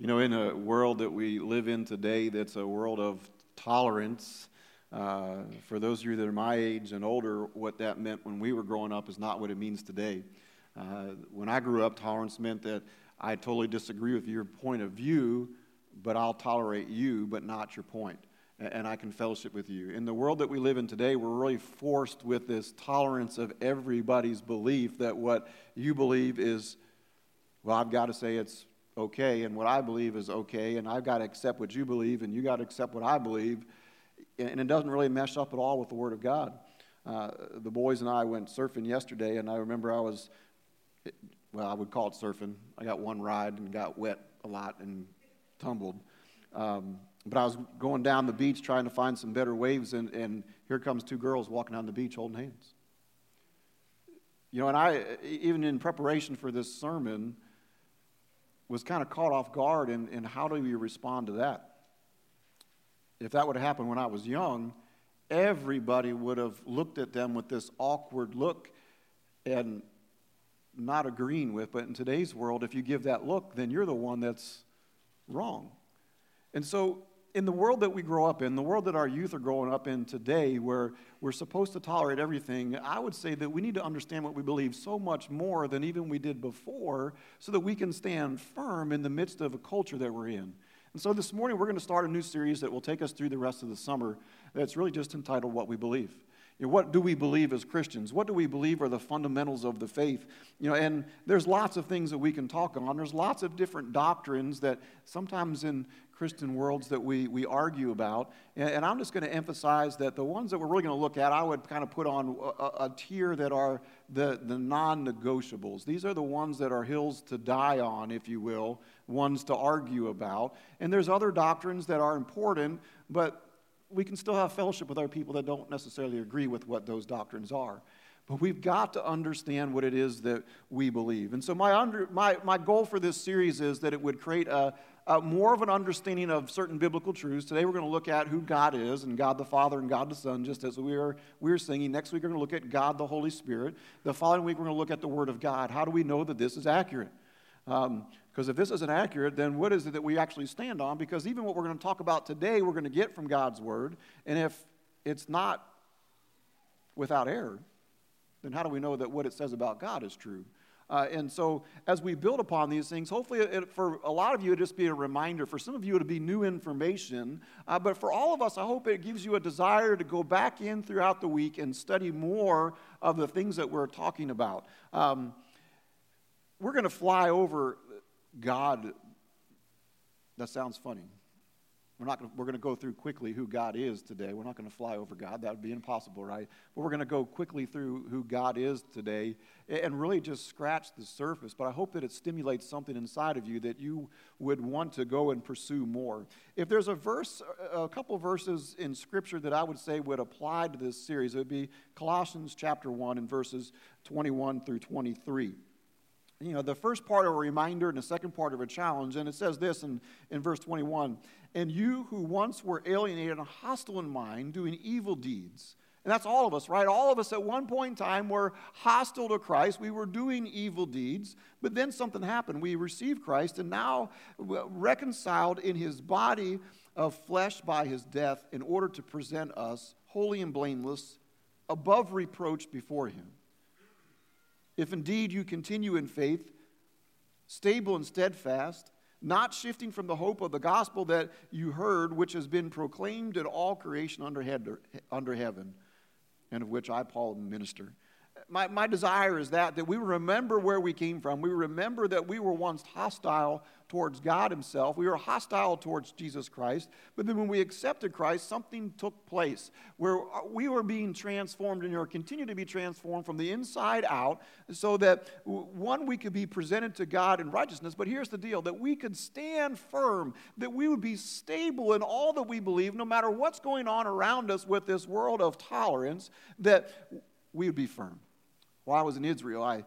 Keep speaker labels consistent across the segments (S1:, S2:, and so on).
S1: You know, in a world that we live in today that's a world of tolerance, uh, for those of you that are my age and older, what that meant when we were growing up is not what it means today. Uh, when I grew up, tolerance meant that I totally disagree with your point of view, but I'll tolerate you, but not your point and I can fellowship with you. In the world that we live in today, we're really forced with this tolerance of everybody's belief that what you believe is, well, I've got to say it's okay, and what I believe is okay, and I've got to accept what you believe, and you got to accept what I believe. And it doesn't really mesh up at all with the Word of God. Uh, the boys and I went surfing yesterday, and I remember I was, well, I would call it surfing. I got one ride and got wet a lot and tumbled. Um, but I was going down the beach trying to find some better waves, and, and here comes two girls walking down the beach holding hands. You know, and I, even in preparation for this sermon, was kind of caught off guard and, in how do you respond to that? If that would have happened when I was young, everybody would have looked at them with this awkward look and not agreeing with. But in today's world, if you give that look, then you're the one that's wrong. And so in the world that we grow up in, the world that our youth are growing up in today, where we're supposed to tolerate everything, I would say that we need to understand what we believe so much more than even we did before so that we can stand firm in the midst of a culture that we're in. And so this morning, we're going to start a new series that will take us through the rest of the summer that's really just entitled What We Believe. What do we believe as Christians? What do we believe are the fundamentals of the faith? You know, and there's lots of things that we can talk on. There's lots of different doctrines that sometimes in Christian worlds that we, we argue about. And, and I'm just going to emphasize that the ones that we're really going to look at, I would kind of put on a, a tier that are the, the non negotiables. These are the ones that are hills to die on, if you will, ones to argue about. And there's other doctrines that are important, but we can still have fellowship with our people that don't necessarily agree with what those doctrines are. But we've got to understand what it is that we believe. And so, my, under, my, my goal for this series is that it would create a, uh, more of an understanding of certain biblical truths. Today we're going to look at who God is and God the Father and God the Son, just as we are, we are singing. Next week we're going to look at God the Holy Spirit. The following week we're going to look at the Word of God. How do we know that this is accurate? Because if this isn't accurate, then what is it that we actually stand on? Because even what we're going to talk about today, we're going to get from God's Word. And if it's not without error, then how do we know that what it says about God is true? Uh, and so, as we build upon these things, hopefully, it, for a lot of you, it'll just be a reminder. For some of you, it'll be new information. Uh, but for all of us, I hope it gives you a desire to go back in throughout the week and study more of the things that we're talking about. Um, we're going to fly over God. That sounds funny. We're, not gonna, we're going to go through quickly who God is today. We're not going to fly over God. That would be impossible, right? But we're going to go quickly through who God is today and really just scratch the surface. But I hope that it stimulates something inside of you that you would want to go and pursue more. If there's a verse, a couple verses in Scripture that I would say would apply to this series, it would be Colossians chapter 1 and verses 21 through 23 you know, the first part of a reminder and the second part of a challenge. And it says this in, in verse 21 And you who once were alienated and hostile in mind, doing evil deeds. And that's all of us, right? All of us at one point in time were hostile to Christ. We were doing evil deeds, but then something happened. We received Christ and now reconciled in his body of flesh by his death in order to present us holy and blameless, above reproach before him. If indeed you continue in faith, stable and steadfast, not shifting from the hope of the gospel that you heard, which has been proclaimed in all creation under, heaven, and of which I, Paul, am minister my, my desire is that, that we remember where we came from. We remember that we were once hostile towards God Himself. We were hostile towards Jesus Christ. But then when we accepted Christ, something took place where uh, we were being transformed and are continue to be transformed from the inside out so that, one, we could be presented to God in righteousness. But here's the deal that we could stand firm, that we would be stable in all that we believe, no matter what's going on around us with this world of tolerance, that we would be firm. While I was in Israel, I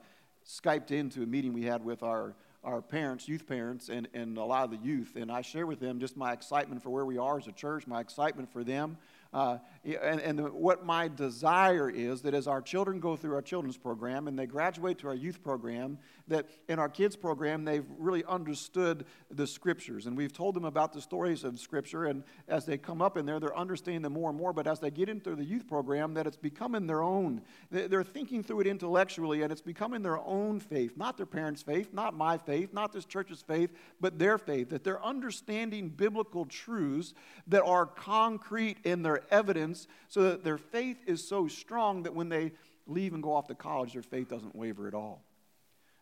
S1: Skyped into a meeting we had with our, our parents, youth parents, and, and a lot of the youth. And I shared with them just my excitement for where we are as a church, my excitement for them, Uh, and and the, what my desire is that as our children go through our children's program and they graduate to our youth program, that in our kids' program, they've really understood the scriptures. And we've told them about the stories of scripture. And as they come up in there, they're understanding them more and more. But as they get into the youth program, that it's becoming their own. They're thinking through it intellectually, and it's becoming their own faith, not their parents' faith, not my faith, not this church's faith, but their faith. That they're understanding biblical truths that are concrete in their evidence so that their faith is so strong that when they leave and go off to college, their faith doesn't waver at all.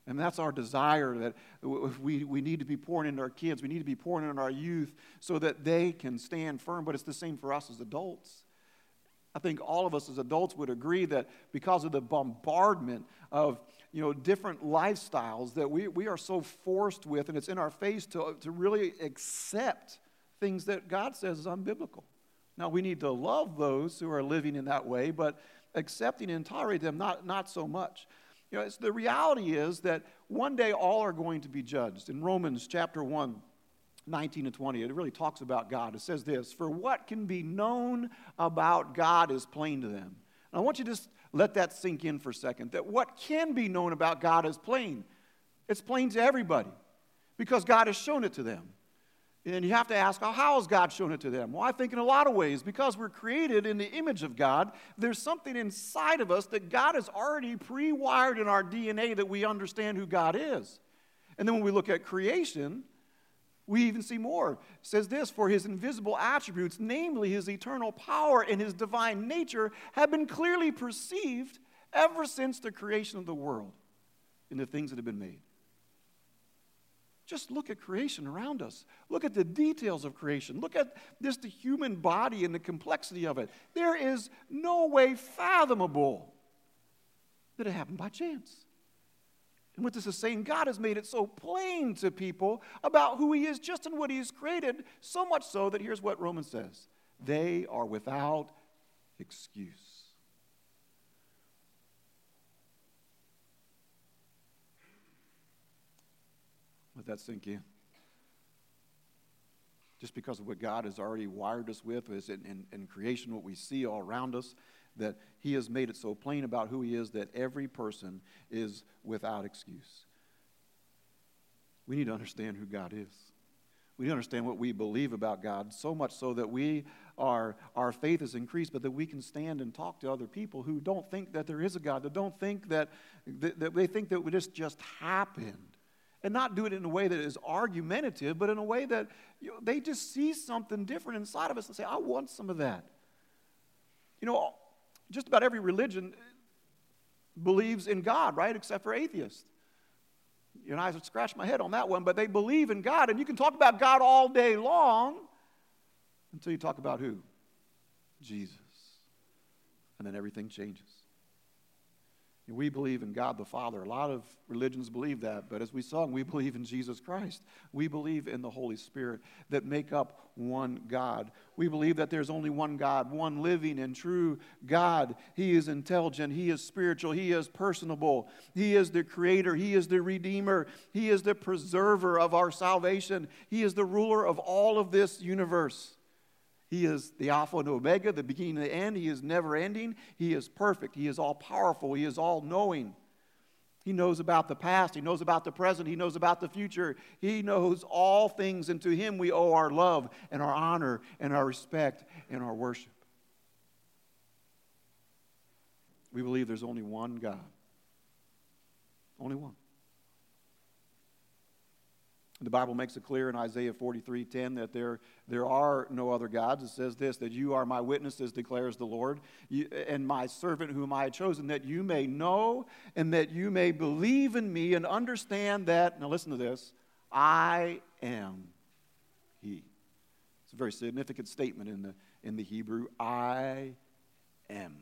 S1: And that's our desire that we, we need to be pouring into our kids, we need to be pouring into our youth so that they can stand firm. But it's the same for us as adults. I think all of us as adults would agree that because of the bombardment of you know, different lifestyles that we, we are so forced with, and it's in our face to, to really accept things that God says is unbiblical. Now, we need to love those who are living in that way, but accepting and tolerating them, not, not so much. You know, the reality is that one day all are going to be judged. In Romans chapter 1, 19 and 20, it really talks about God. It says this For what can be known about God is plain to them. And I want you to just let that sink in for a second that what can be known about God is plain. It's plain to everybody because God has shown it to them. And you have to ask, oh, how has God shown it to them? Well, I think in a lot of ways, because we're created in the image of God, there's something inside of us that God has already pre wired in our DNA that we understand who God is. And then when we look at creation, we even see more. It says this For his invisible attributes, namely his eternal power and his divine nature, have been clearly perceived ever since the creation of the world in the things that have been made. Just look at creation around us. Look at the details of creation. Look at this the human body and the complexity of it. There is no way fathomable that it happened by chance. And what this is saying, God has made it so plain to people about who He is just in what He has created, so much so that here's what Romans says they are without excuse. Let that sink in. Just because of what God has already wired us with is in, in, in creation, what we see all around us, that He has made it so plain about who He is that every person is without excuse. We need to understand who God is. We need to understand what we believe about God, so much so that we are, our faith is increased, but that we can stand and talk to other people who don't think that there is a God, that don't think that, that, that they think that this just happened and not do it in a way that is argumentative, but in a way that you know, they just see something different inside of us and say, I want some of that. You know, just about every religion uh, believes in God, right? Except for atheists. You know, I scratch my head on that one, but they believe in God, and you can talk about God all day long until you talk about who? Jesus. And then everything changes. We believe in God the Father. A lot of religions believe that, but as we sung, we believe in Jesus Christ. We believe in the Holy Spirit that make up one God. We believe that there's only one God, one living and true God. He is intelligent, He is spiritual, He is personable, He is the creator, He is the redeemer, He is the preserver of our salvation, He is the ruler of all of this universe. He is the Alpha and Omega, the beginning and the end. He is never ending. He is perfect. He is all powerful. He is all knowing. He knows about the past. He knows about the present. He knows about the future. He knows all things, and to Him we owe our love and our honor and our respect and our worship. We believe there's only one God. Only one. The Bible makes it clear in Isaiah 43 10 that there, there are no other gods. It says this that you are my witnesses, declares the Lord, and my servant whom I have chosen, that you may know and that you may believe in me and understand that, now listen to this, I am He. It's a very significant statement in the, in the Hebrew. I am.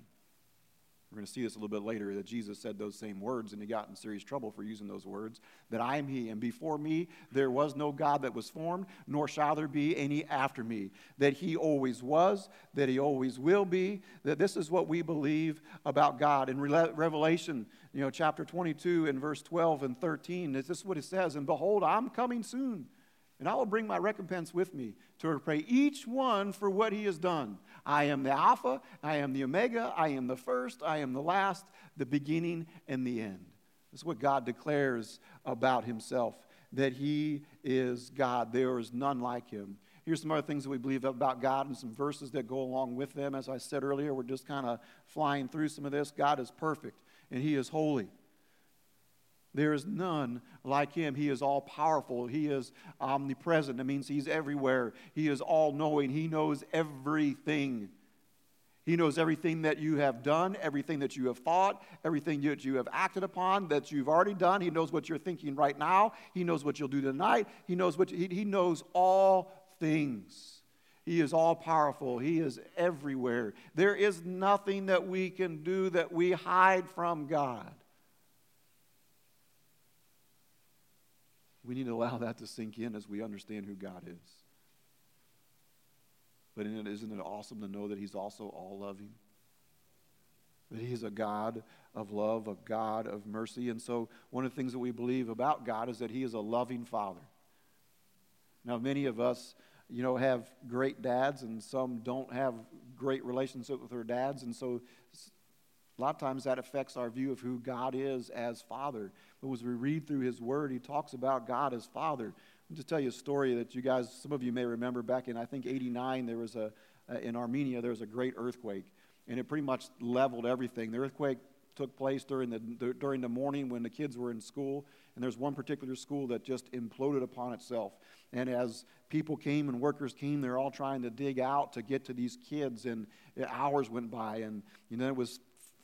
S1: We're going to see this a little bit later that Jesus said those same words and he got in serious trouble for using those words that I am he and before me there was no God that was formed nor shall there be any after me that he always was that he always will be that this is what we believe about God. In Revelation you know chapter 22 and verse 12 and 13 this is what it says and behold I'm coming soon and I will bring my recompense with me to repay each one for what he has done. I am the Alpha, I am the Omega, I am the first, I am the last, the beginning and the end. This is what God declares about himself that he is God. There is none like him. Here's some other things that we believe about God and some verses that go along with them. As I said earlier, we're just kind of flying through some of this. God is perfect and he is holy. There is none like him. He is all powerful. He is omnipresent. That means he's everywhere. He is all knowing. He knows everything. He knows everything that you have done, everything that you have thought, everything that you have acted upon, that you've already done. He knows what you're thinking right now. He knows what you'll do tonight. He knows what he, he knows all things. He is all powerful. He is everywhere. There is nothing that we can do that we hide from God. We need to allow that to sink in as we understand who God is. But isn't it awesome to know that He's also all loving? That He is a God of love, a God of mercy. And so, one of the things that we believe about God is that He is a loving Father. Now, many of us, you know, have great dads, and some don't have great relationship with their dads. And so, a lot of times that affects our view of who God is as Father. But as we read through His Word, He talks about God as Father. I'll just tell you a story that you guys, some of you may remember back in, I think, 89, there was a, in Armenia, there was a great earthquake. And it pretty much leveled everything. The earthquake took place during the, during the morning when the kids were in school. And there's one particular school that just imploded upon itself. And as people came and workers came, they're all trying to dig out to get to these kids. And hours went by. And you know, it was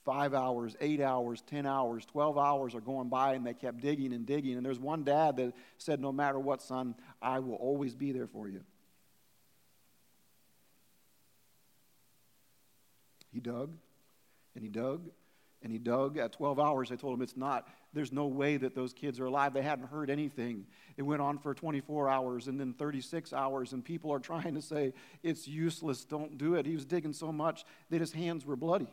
S1: five hours, eight hours, 10 hours, 12 hours are going by, and they kept digging and digging. And there's one dad that said, No matter what, son, I will always be there for you. He dug and he dug and he dug. At 12 hours, I told him it's not, there's no way that those kids are alive. They hadn't heard anything. It went on for 24 hours and then 36 hours, and people are trying to say, it's useless, don't do it. He was digging so much that his hands were bloody.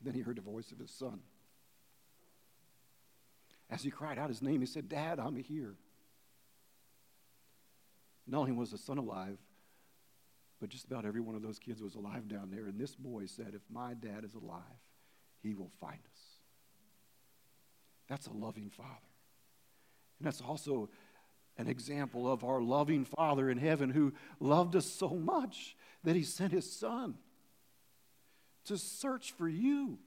S1: Then he heard the voice of his son. As he cried out his name, he said, Dad, I'm here. Not only was the son alive, but just about every one of those kids was alive down there. And this boy said, If my dad is alive, he will find us. That's a loving father. And that's also an example of our loving Father in heaven who loved us so much that he sent his son to search for you,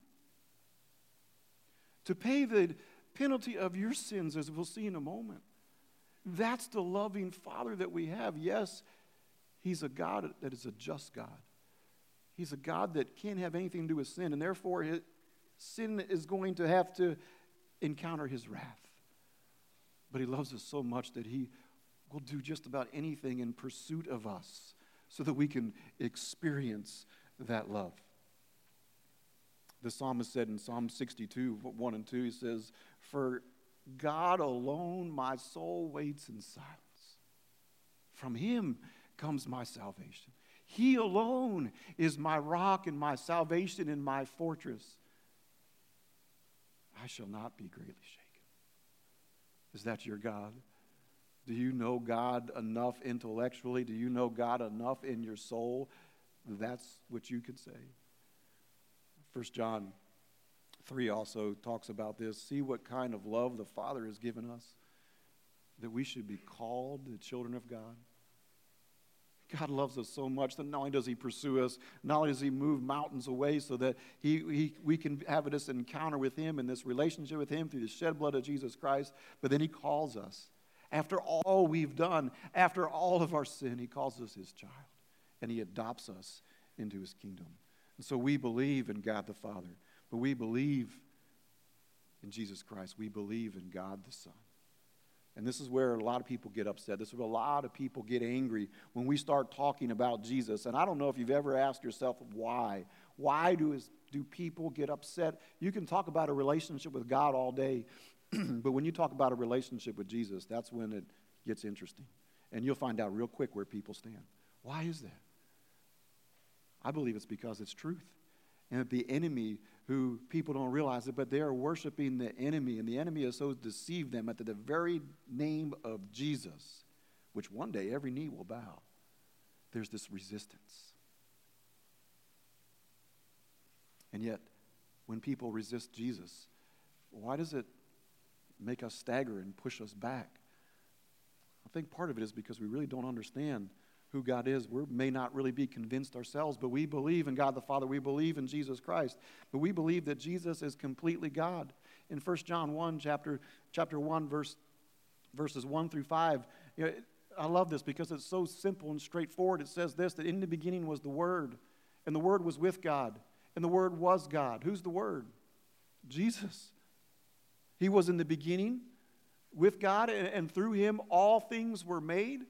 S1: to pay the penalty of your sins, as we'll see in a moment. That's the loving Father that we have. Yes, He's a God that is a just God. He's a God that can't have anything to do with sin, and therefore, his, sin is going to have to encounter His wrath. But He loves us so much that He will do just about anything in pursuit of us so that we can experience that love the psalmist said in Psalm 62, 1 and 2, he says, For God alone my soul waits in silence. From him comes my salvation. He alone is my rock and my salvation and my fortress. I shall not be greatly shaken. Is that your God? Do you know God enough intellectually? Do you know God enough in your soul? That's what you could say. First John 3 also talks about this. See what kind of love the Father has given us, that we should be called the children of God. God loves us so much that not only does He pursue us, not only does He move mountains away so that he, he, we can have this encounter with Him and this relationship with Him through the shed blood of Jesus Christ, but then He calls us. After all we've done, after all of our sin, He calls us His child and He adopts us into His kingdom. And so we believe in God the Father, but we believe in Jesus Christ. We believe in God the Son. And this is where a lot of people get upset. This is where a lot of people get angry when we start talking about Jesus. And I don't know if you've ever asked yourself why. Why do, is, do people get upset? You can talk about a relationship with God all day, but when you talk about a relationship with Jesus, that's when it gets interesting. And you'll find out real quick where people stand. Why is that? I believe it's because it's truth. And the enemy who people don't realize it, but they are worshiping the enemy, and the enemy has so deceived them that the very name of Jesus, which one day every knee will bow, there's this resistance. And yet, when people resist Jesus, why does it make us stagger and push us back? I think part of it is because we really don't understand who God is. We may not really be convinced ourselves, but we believe in God the Father. We believe in Jesus Christ. But we believe that Jesus is completely God. In 1 John 1, chapter, chapter 1, verse, verses 1 through 5, you know, I love this because it's so simple and straightforward. It says this that in the beginning was the Word, and the Word was with God, and the Word was God. Who's the Word? Jesus. He was in the beginning with God, and, and through Him all things were made.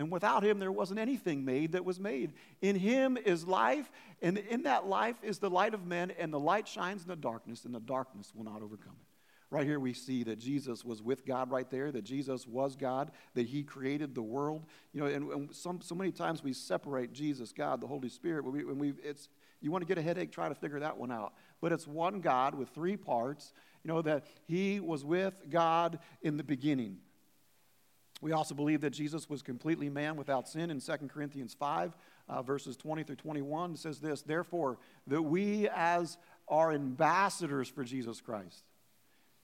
S1: And without him, there wasn't anything made that was made. In him is life, and in that life is the light of men, and the light shines in the darkness, and the darkness will not overcome it. Right here, we see that Jesus was with God right there, that Jesus was God, that he created the world. You know, and, and some, so many times we separate Jesus, God, the Holy Spirit. We, we, it's, you want to get a headache, try to figure that one out. But it's one God with three parts, you know, that he was with God in the beginning. We also believe that Jesus was completely man without sin in 2 Corinthians 5, uh, verses 20 through 21. It says this Therefore, that we as are ambassadors for Jesus Christ.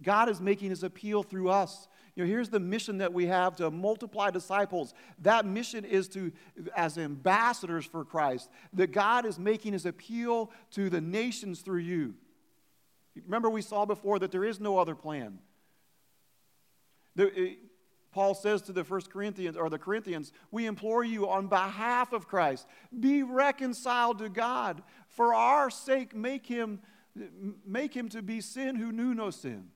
S1: God is making his appeal through us. You know, here's the mission that we have to multiply disciples. That mission is to, as ambassadors for Christ, that God is making his appeal to the nations through you. Remember, we saw before that there is no other plan. The, Paul says to the first Corinthians or the Corinthians, we implore you on behalf of Christ, be reconciled to God. For our sake, make him, make him to be sin who knew no sin.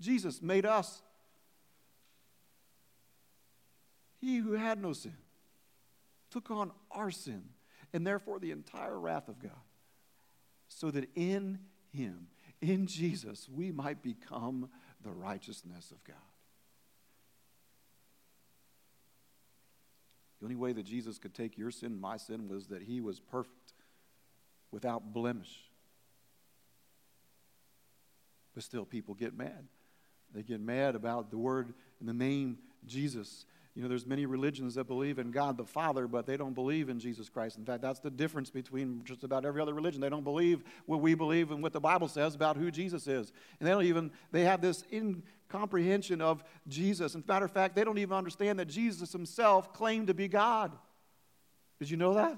S1: Jesus made us. He who had no sin took on our sin and therefore the entire wrath of God, so that in him, in Jesus, we might become the righteousness of God. The only way that Jesus could take your sin, my sin, was that he was perfect, without blemish. But still, people get mad. They get mad about the word and the name Jesus. You know, there's many religions that believe in God the Father, but they don't believe in Jesus Christ. In fact, that's the difference between just about every other religion. They don't believe what we believe and what the Bible says about who Jesus is. And they don't even, they have this in, comprehension of Jesus. As a matter of fact, they don't even understand that Jesus himself claimed to be God. Did you know that?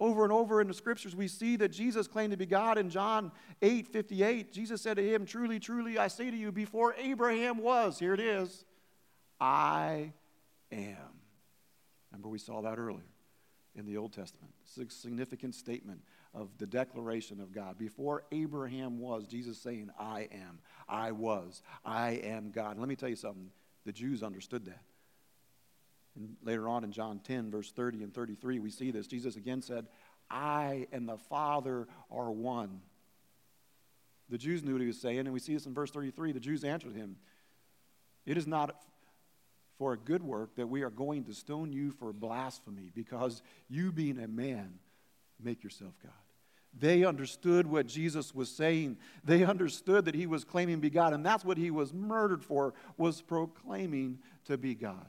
S1: Over and over in the scriptures, we see that Jesus claimed to be God. In John 8 58, Jesus said to him, Truly, truly, I say to you, before Abraham was, here it is, I am. Remember, we saw that earlier in the Old Testament. It's a significant statement of the declaration of God. Before Abraham was, Jesus saying, I am, I was, I am God. And let me tell you something the Jews understood that. And later on in John 10, verse 30 and 33, we see this. Jesus again said, I and the Father are one. The Jews knew what he was saying, and we see this in verse 33. The Jews answered him, It is not for a good work that we are going to stone you for blasphemy, because you, being a man, make yourself God. They understood what Jesus was saying. They understood that he was claiming to be God, and that's what he was murdered for, was proclaiming to be God.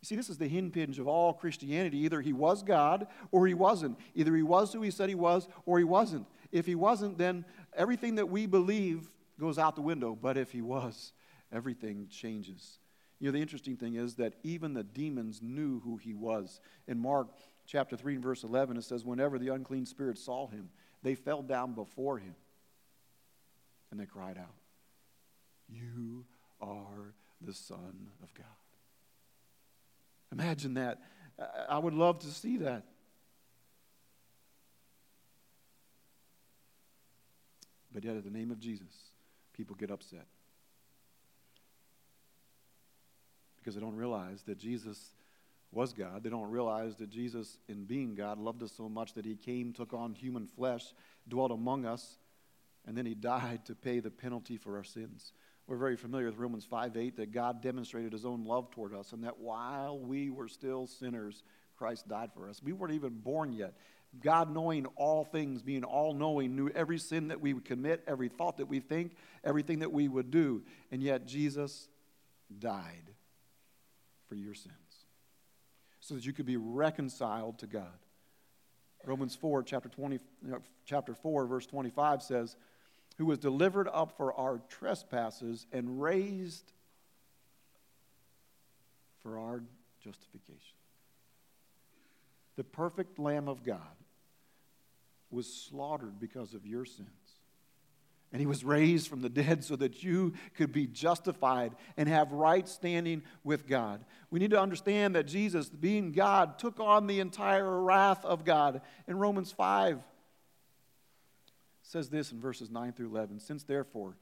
S1: You see, this is the hinge of all Christianity. Either he was God or he wasn't. Either he was who he said he was or he wasn't. If he wasn't, then everything that we believe goes out the window. But if he was, everything changes. You know, the interesting thing is that even the demons knew who he was. In Mark chapter 3 and verse 11, it says, Whenever the unclean spirits saw him, they fell down before him and they cried out, You are the Son of God. Imagine that. I would love to see that. But yet, at the name of Jesus, people get upset. Because they don't realize that Jesus was God. They don't realize that Jesus, in being God, loved us so much that he came, took on human flesh, dwelt among us, and then he died to pay the penalty for our sins. We're very familiar with Romans 5 8 that God demonstrated his own love toward us, and that while we were still sinners, Christ died for us. We weren't even born yet. God knowing all things, being all knowing, knew every sin that we would commit, every thought that we think, everything that we would do. And yet Jesus died for your sins so that you could be reconciled to God. Romans 4, chapter, 20, chapter 4, verse 25 says, Who was delivered up for our trespasses and raised for our justification. The perfect Lamb of God was slaughtered because of your sins. And he was raised from the dead so that you could be justified and have right standing with God. We need to understand that Jesus, being God, took on the entire wrath of God. In Romans 5, says this in verses 9 through 11 Since therefore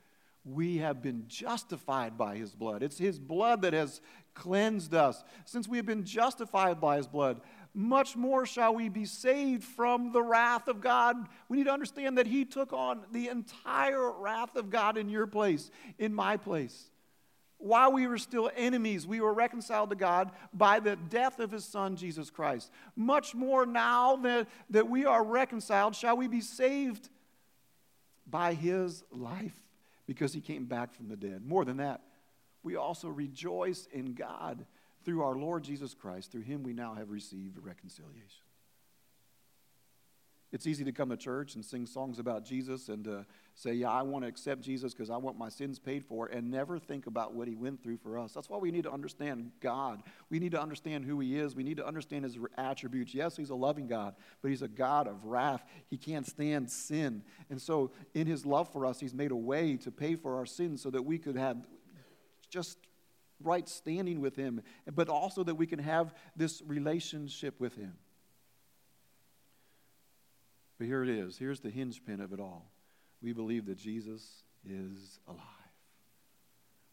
S1: we have been justified by his blood, it's his blood that has cleansed us. Since we have been justified by his blood, much more shall we be saved from the wrath of God. We need to understand that He took on the entire wrath of God in your place, in my place. While we were still enemies, we were reconciled to God by the death of His Son, Jesus Christ. Much more now that, that we are reconciled, shall we be saved by His life because He came back from the dead. More than that, we also rejoice in God through our Lord Jesus Christ, through him we now have received reconciliation. It's easy to come to church and sing songs about Jesus and to say, Yeah, I want to accept Jesus because I want my sins paid for, and never think about what he went through for us. That's why we need to understand God. We need to understand who he is. We need to understand his attributes. Yes, he's a loving God, but he's a God of wrath. He can't stand sin. And so, in his love for us, he's made a way to pay for our sins so that we could have just right standing with Him, but also that we can have this relationship with Him. But here it is. Here's the hinge pin of it all. We believe that Jesus is alive.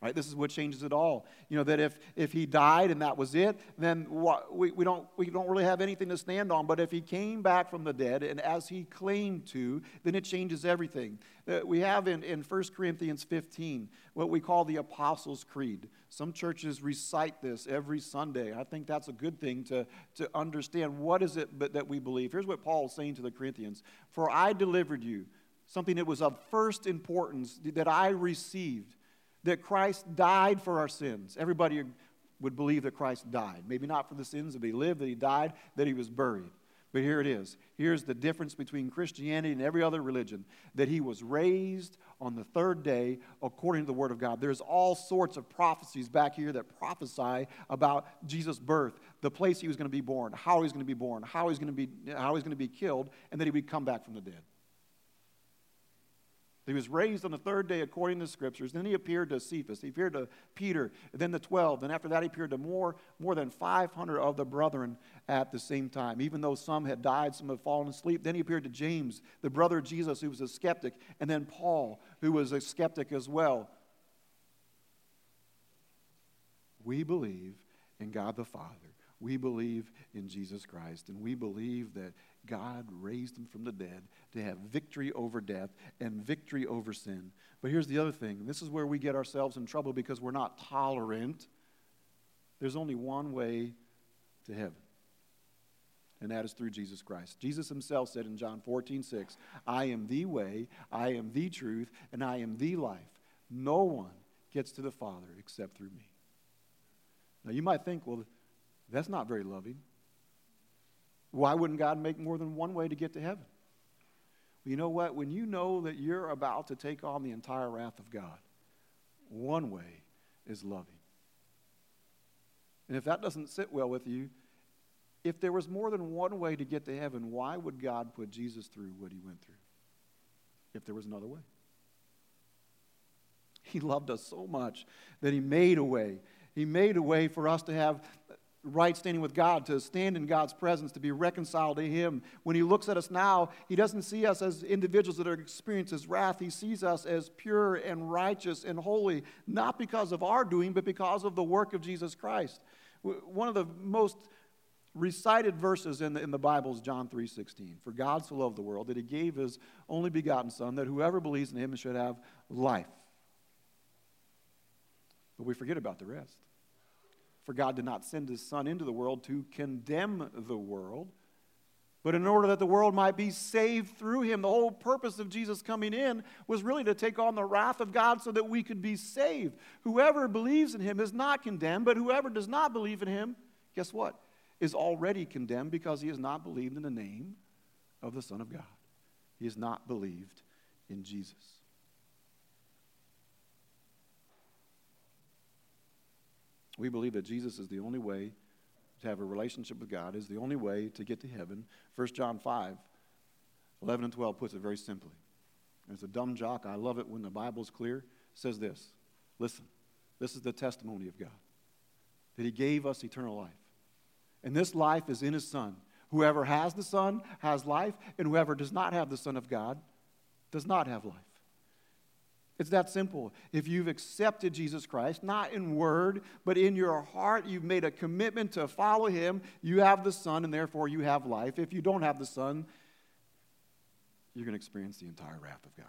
S1: Right? This is what changes it all. You know, that if, if he died and that was it, then what, we, we, don't, we don't really have anything to stand on. But if he came back from the dead, and as he claimed to, then it changes everything. Uh, we have in, in 1 Corinthians 15 what we call the Apostles' Creed. Some churches recite this every Sunday. I think that's a good thing to, to understand what is it but that we believe. Here's what Paul is saying to the Corinthians For I delivered you something that was of first importance that I received that Christ died for our sins. Everybody would believe that Christ died. Maybe not for the sins that he lived, that he died, that he was buried. But here it is. Here's the difference between Christianity and every other religion that he was raised on the third day according to the Word of God. There's all sorts of prophecies back here that prophesy about Jesus' birth, the place he was going to be born, how he was going to be born, how he's going to be, how he's going to be killed, and that he would come back from the dead. He was raised on the third day according to the scriptures. Then he appeared to Cephas. He appeared to Peter, then the 12. And after that, he appeared to more, more than 500 of the brethren at the same time. Even though some had died, some had fallen asleep. Then he appeared to James, the brother of Jesus, who was a skeptic. And then Paul, who was a skeptic as well. We believe in God the Father. We believe in Jesus Christ. And we believe that God raised him from the dead to have victory over death and victory over sin. But here's the other thing this is where we get ourselves in trouble because we're not tolerant. There's only one way to heaven, and that is through Jesus Christ. Jesus himself said in John 14, 6, I am the way, I am the truth, and I am the life. No one gets to the Father except through me. Now you might think, well, that's not very loving. Why wouldn't God make more than one way to get to heaven? Well, you know what? When you know that you're about to take on the entire wrath of God, one way is loving. And if that doesn't sit well with you, if there was more than one way to get to heaven, why would God put Jesus through what he went through? If there was another way. He loved us so much that he made a way. He made a way for us to have right standing with God, to stand in God's presence, to be reconciled to Him. When He looks at us now, He doesn't see us as individuals that are experiencing His wrath. He sees us as pure and righteous and holy, not because of our doing, but because of the work of Jesus Christ. One of the most recited verses in the, in the Bible is John 3.16. For God so loved the world that He gave His only begotten Son, that whoever believes in Him should have life. But we forget about the rest. For God did not send his Son into the world to condemn the world, but in order that the world might be saved through him. The whole purpose of Jesus coming in was really to take on the wrath of God so that we could be saved. Whoever believes in him is not condemned, but whoever does not believe in him, guess what? Is already condemned because he has not believed in the name of the Son of God. He has not believed in Jesus. We believe that Jesus is the only way to have a relationship with God, is the only way to get to heaven. 1 John 5, 11 and 12 puts it very simply. As a dumb jock, I love it when the Bible's clear. It says this Listen, this is the testimony of God that He gave us eternal life. And this life is in His Son. Whoever has the Son has life, and whoever does not have the Son of God does not have life. It's that simple. If you've accepted Jesus Christ, not in word, but in your heart, you've made a commitment to follow him, you have the Son, and therefore you have life. If you don't have the Son, you're going to experience the entire wrath of God.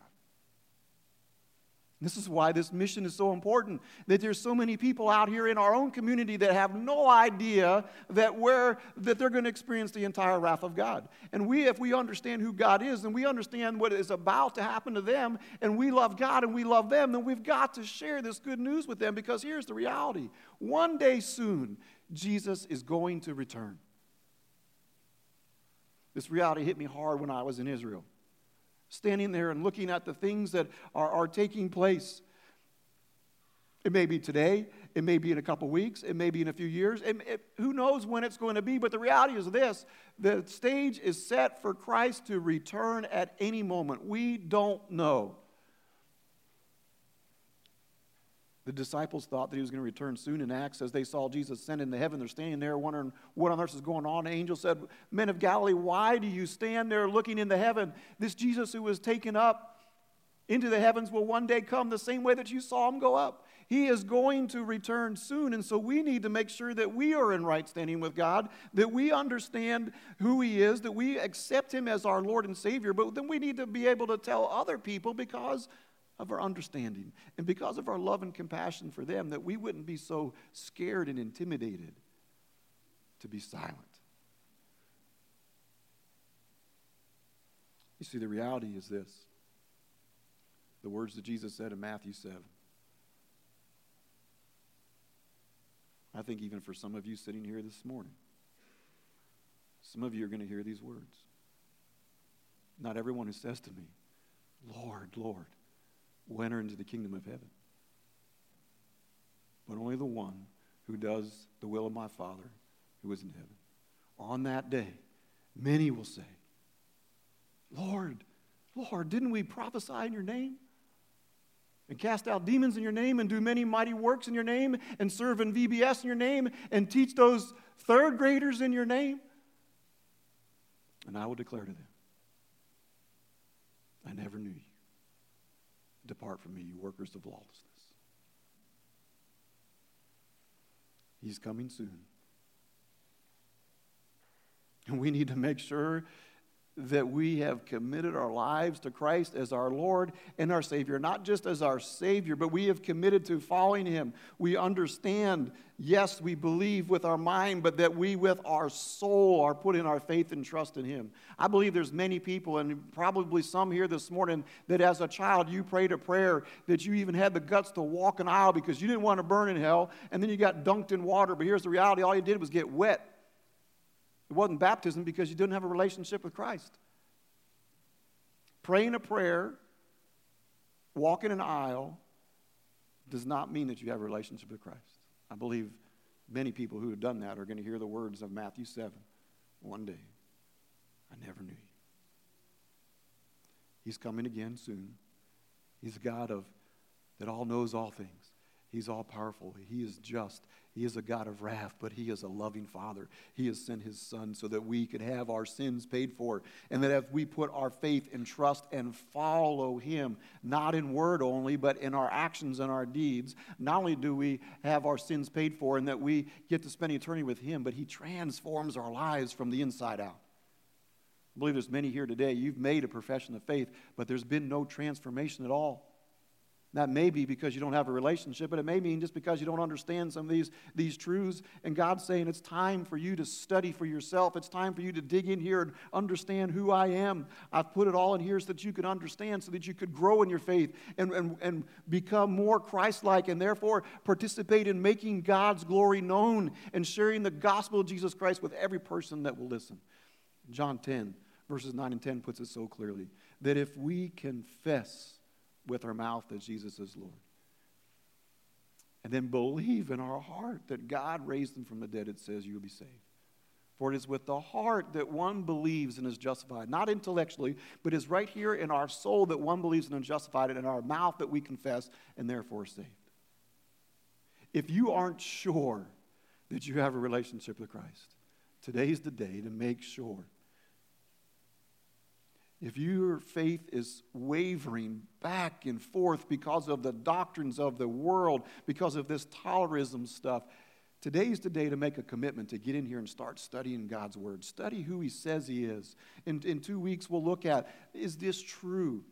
S1: This is why this mission is so important. That there's so many people out here in our own community that have no idea that where that they're going to experience the entire wrath of God. And we, if we understand who God is and we understand what is about to happen to them, and we love God and we love them, then we've got to share this good news with them because here's the reality. One day soon, Jesus is going to return. This reality hit me hard when I was in Israel standing there and looking at the things that are, are taking place. It may be today, it may be in a couple weeks, it may be in a few years. It, it, who knows when it's going to be? But the reality is this the stage is set for Christ to return at any moment. We don't know. The disciples thought that he was going to return soon in Acts as they saw Jesus ascend into heaven. They're standing there wondering what on earth is going on. An angel said, Men of Galilee, why do you stand there looking into heaven? This Jesus who was taken up into the heavens will one day come the same way that you saw him go up. He is going to return soon. And so we need to make sure that we are in right standing with God, that we understand who He is, that we accept Him as our Lord and Savior. But then we need to be able to tell other people because of our understanding and because of our love and compassion for them that we wouldn't be so scared and intimidated to be silent. You see, the reality is this the words that Jesus said in Matthew 7. I think even for some of you sitting here this morning, some of you are going to hear these words. Not everyone who says to me, Lord, Lord, will enter into the kingdom of heaven. But only the one who does the will of my Father who is in heaven. On that day, many will say, Lord, Lord, didn't we prophesy in your name? And cast out demons in your name and do many mighty works in your name and serve in VBS in your name and teach those third graders in your name? And I will declare to them, I never knew you. Depart from me, you workers of lawlessness. He's coming soon. And we need to make sure that we have committed our lives to Christ as our Lord and our Savior, not just as our Savior, but we have committed to following Him. We understand, yes, we believe with our mind, but that we with our soul are putting our faith and trust in Him. I believe there's many people, and probably some here this morning, that as a child you prayed a prayer that you even had the guts to walk an aisle because you didn't want to burn in hell, and then you got dunked in water. But here's the reality all you did was get wet it wasn't baptism because you didn't have a relationship with Christ. Praying a prayer, walking an aisle, does not mean that you have a relationship with Christ. I believe many people who have done that are going to hear the words of Matthew 7 one day. I never knew you. He's coming again soon. He's a God of that all knows all things. He's all powerful. He is just. He is a God of wrath, but He is a loving Father. He has sent His Son so that we could have our sins paid for. And that if we put our faith and trust and follow Him, not in word only, but in our actions and our deeds, not only do we have our sins paid for and that we get to spend eternity with Him, but He transforms our lives from the inside out. I believe there's many here today, you've made a profession of faith, but there's been no transformation at all. That may be because you don't have a relationship, but it may mean just because you don't understand some of these, these truths. And God's saying it's time for you to study for yourself. It's time for you to dig in here and understand who I am. I've put it all in here so that you can understand, so that you could grow in your faith and, and, and become more Christ like, and therefore participate in making God's glory known and sharing the gospel of Jesus Christ with every person that will listen. John 10, verses 9 and 10 puts it so clearly that if we confess, with our mouth that Jesus is Lord. And then believe in our heart that God raised him from the dead, it says you'll be saved. For it is with the heart that one believes and is justified, not intellectually, but is right here in our soul that one believes and is justified, and in our mouth that we confess and therefore saved. If you aren't sure that you have a relationship with Christ, today's the day to make sure if your faith is wavering back and forth because of the doctrines of the world, because of this tolerism stuff, today's the day to make a commitment to get in here and start studying God's Word. Study who He says He is. In, in two weeks, we'll look at is this true?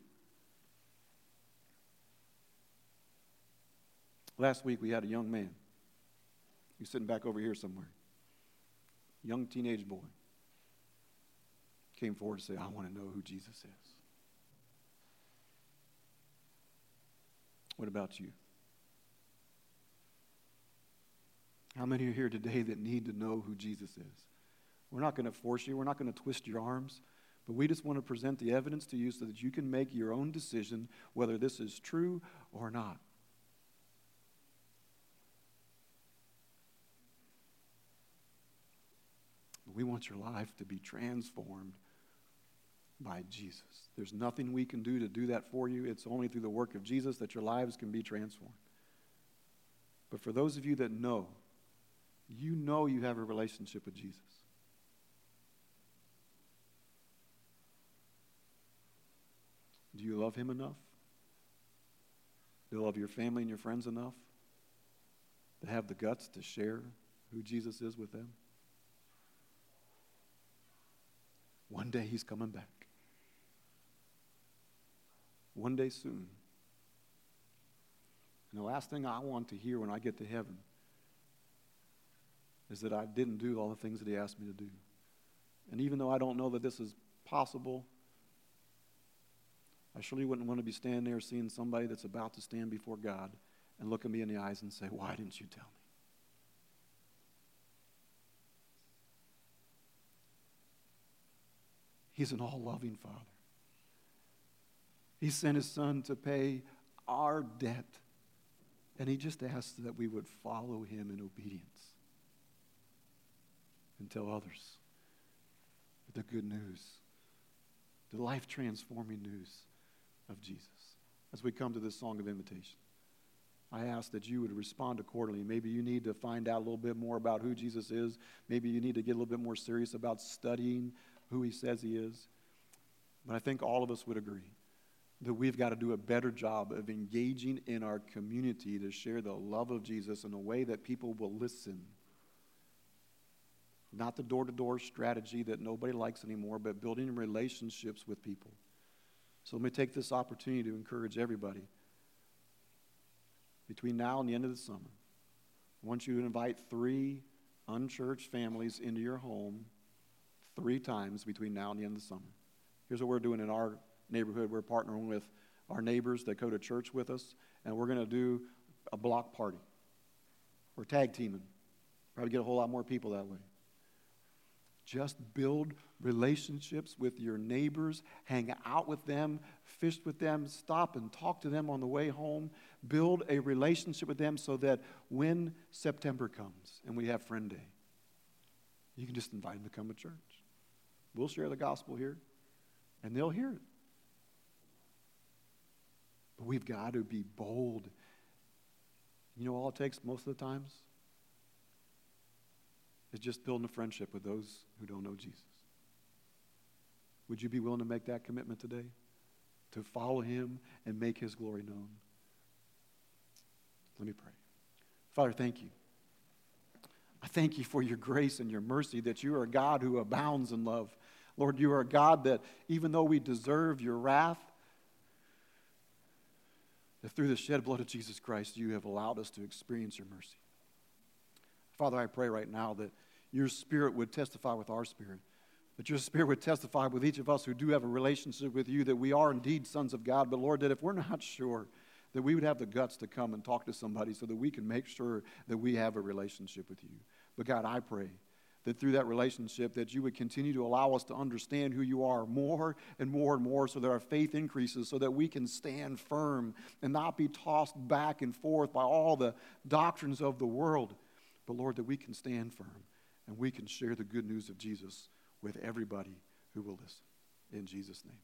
S1: Last week, we had a young man. He's sitting back over here somewhere. Young teenage boy came forward to say, I want to know who Jesus is. What about you? How many are here today that need to know who Jesus is? We're not going to force you, we're not going to twist your arms, but we just want to present the evidence to you so that you can make your own decision whether this is true or not. We want your life to be transformed by Jesus. There's nothing we can do to do that for you. It's only through the work of Jesus that your lives can be transformed. But for those of you that know, you know you have a relationship with Jesus. Do you love him enough? Do you love your family and your friends enough to have the guts to share who Jesus is with them? One day he's coming back one day soon. And the last thing I want to hear when I get to heaven is that I didn't do all the things that He asked me to do. And even though I don't know that this is possible, I surely wouldn't want to be standing there seeing somebody that's about to stand before God and look at me in the eyes and say, Why didn't you tell me? He's an all loving Father. He sent his son to pay our debt. And he just asked that we would follow him in obedience and tell others the good news, the life transforming news of Jesus. As we come to this song of invitation, I ask that you would respond accordingly. Maybe you need to find out a little bit more about who Jesus is. Maybe you need to get a little bit more serious about studying who he says he is. But I think all of us would agree that we've got to do a better job of engaging in our community to share the love of Jesus in a way that people will listen. Not the door to door strategy that nobody likes anymore, but building relationships with people. So let me take this opportunity to encourage everybody. Between now and the end of the summer, I want you to invite three unchurched families into your home three times between now and the end of the summer. Here's what we're doing in our neighborhood. We're partnering with our neighbors that go to church with us, and we're going to do a block party. We're tag teaming. Probably get a whole lot more people that way. Just build relationships with your neighbors, hang out with them, fish with them, stop and talk to them on the way home. Build a relationship with them so that when September comes and we have Friend Day, you can just invite them to come to church. We'll share the gospel here, and they'll hear it. But we've got to be bold. You know, all it takes most of the times is just building a friendship with those who don't know Jesus. Would you be willing to make that commitment today? To follow him and make his glory known? Let me pray. Father, thank you. I thank you for your grace and your mercy that you are a God who abounds in love. Lord, you are a God that even though we deserve your wrath, that through the shed blood of Jesus Christ, you have allowed us to experience your mercy. Father, I pray right now that your spirit would testify with our spirit, that your spirit would testify with each of us who do have a relationship with you, that we are indeed sons of God. But Lord, that if we're not sure, that we would have the guts to come and talk to somebody so that we can make sure that we have a relationship with you. But God, I pray that through that relationship that you would continue to allow us to understand who you are more and more and more so that our faith increases so that we can stand firm and not be tossed back and forth by all the doctrines of the world. But lord that we can stand firm and we can share the good news of jesus with everybody who will listen. In jesus name